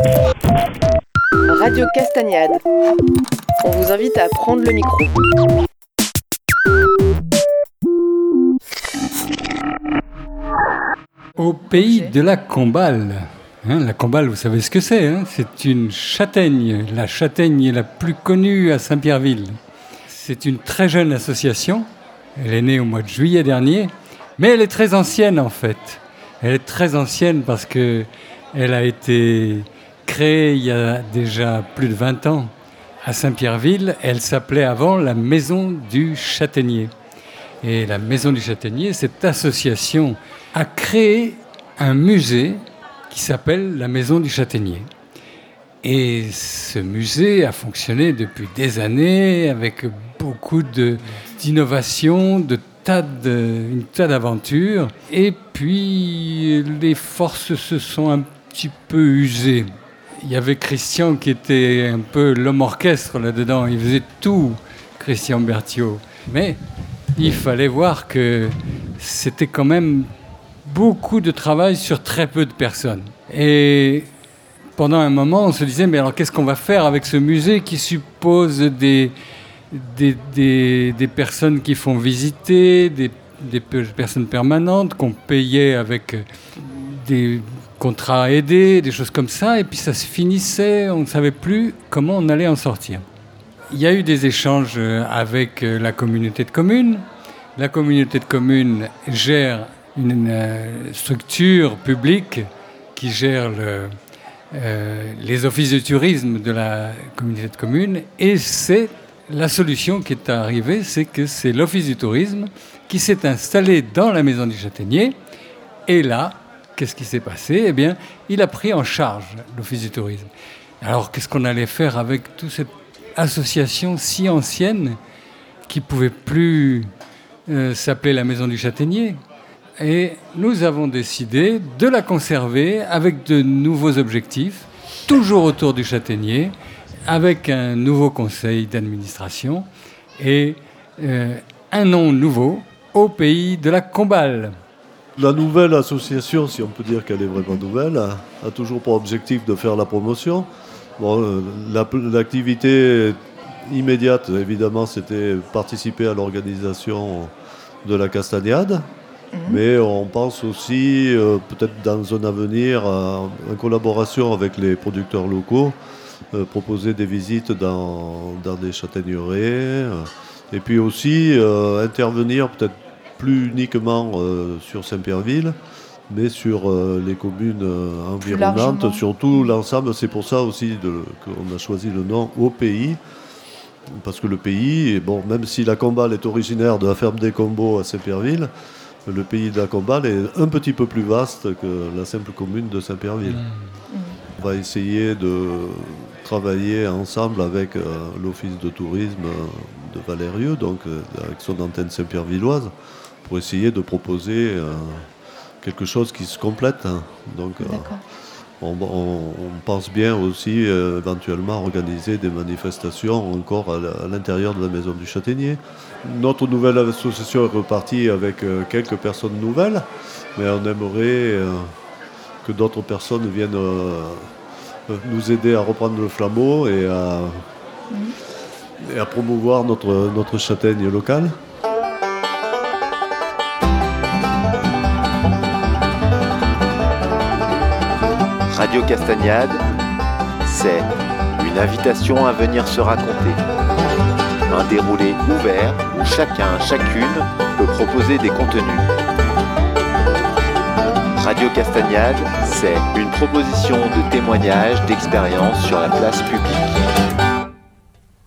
Radio Castagnade. On vous invite à prendre le micro. Au pays de la Combale. Hein, la Combale, vous savez ce que c'est hein? C'est une châtaigne, la châtaigne la plus connue à Saint-Pierreville. C'est une très jeune association. Elle est née au mois de juillet dernier, mais elle est très ancienne en fait. Elle est très ancienne parce que elle a été créée il y a déjà plus de 20 ans à Saint-Pierreville. Elle s'appelait avant la Maison du Châtaignier. Et la Maison du Châtaignier, cette association a créé un musée qui s'appelle la Maison du Châtaignier. Et ce musée a fonctionné depuis des années avec beaucoup d'innovations, de, tas de, une tas d'aventures. Et puis les forces se sont un petit peu usées. Il y avait Christian qui était un peu l'homme orchestre là-dedans. Il faisait tout, Christian Berthiaud. Mais il fallait voir que c'était quand même beaucoup de travail sur très peu de personnes. Et pendant un moment, on se disait, mais alors qu'est-ce qu'on va faire avec ce musée qui suppose des, des, des, personnes qui font visiter, des, des personnes permanentes qu'on payait avec des contrats aidés, des choses comme ça, et puis ça se finissait, on ne savait plus comment on allait en sortir. Il y a eu des échanges avec la communauté de communes. La communauté de communes gère une euh, structure publique qui gère le, euh, les offices de tourisme de la communauté de communes. Et c'est la solution qui est arrivée, c'est que c'est l'office du tourisme qui s'est installé dans la maison du châtaignier. Et là, qu'est-ce qui s'est passé? Eh bien, il a pris en charge l'office du tourisme. Alors, qu'est-ce qu'on allait faire avec toute cette association si ancienne qui pouvait plus euh, s'appeler la maison du châtaignier? Et nous avons décidé de la conserver avec de nouveaux objectifs, toujours autour du châtaignier, avec un nouveau conseil d'administration et euh, un nom nouveau au pays de la Combale. La nouvelle association, si on peut dire qu'elle est vraiment nouvelle, a, toujours pour objectif de faire la promotion. Bon, euh, L'activité immédiate, évidemment, c'était participer à l'organisation de la Castagnade, Mhm. Mais on pense aussi, euh, peut-être dans un avenir, en collaboration avec les producteurs locaux, euh, proposer des visites dans, des châtaigneraies. Et puis aussi intervenir peut-être plus uniquement sur Saint-Pierreville, mais sur les communes environnantes, sur tout l'ensemble. C'est pour ça aussi qu'on a choisi le nom au pays parce que le pays, bon, même si la Combale est originaire de la ferme des Combos à Saint-Pierreville, le pays de la Combale est un petit peu plus vaste que la simple commune de Saint-Pierreville. Mmh. On va essayer de travailler ensemble avec euh, l'office de tourisme de Valérieux, donc euh, avec son antenne Saint-Pierre-Villoise, pour essayer de proposer euh, quelque chose qui se complète. Hein. Donc, on, pense bien aussi éventuellement organiser des manifestations encore à l'intérieur de la maison du Châtaignier. Notre nouvelle association est repartie avec euh, quelques personnes nouvelles, mais on aimerait euh, que d'autres personnes viennent euh, nous aider à reprendre le flambeau et à, et à promouvoir notre, notre châtaigne locale. Radio Castagnade, c'est une invitation à venir se raconter un déroulé ouvert où chacun, chacune peut proposer des contenus. Radio Castagnade, c'est une proposition de témoignage d'expérience sur la place publique.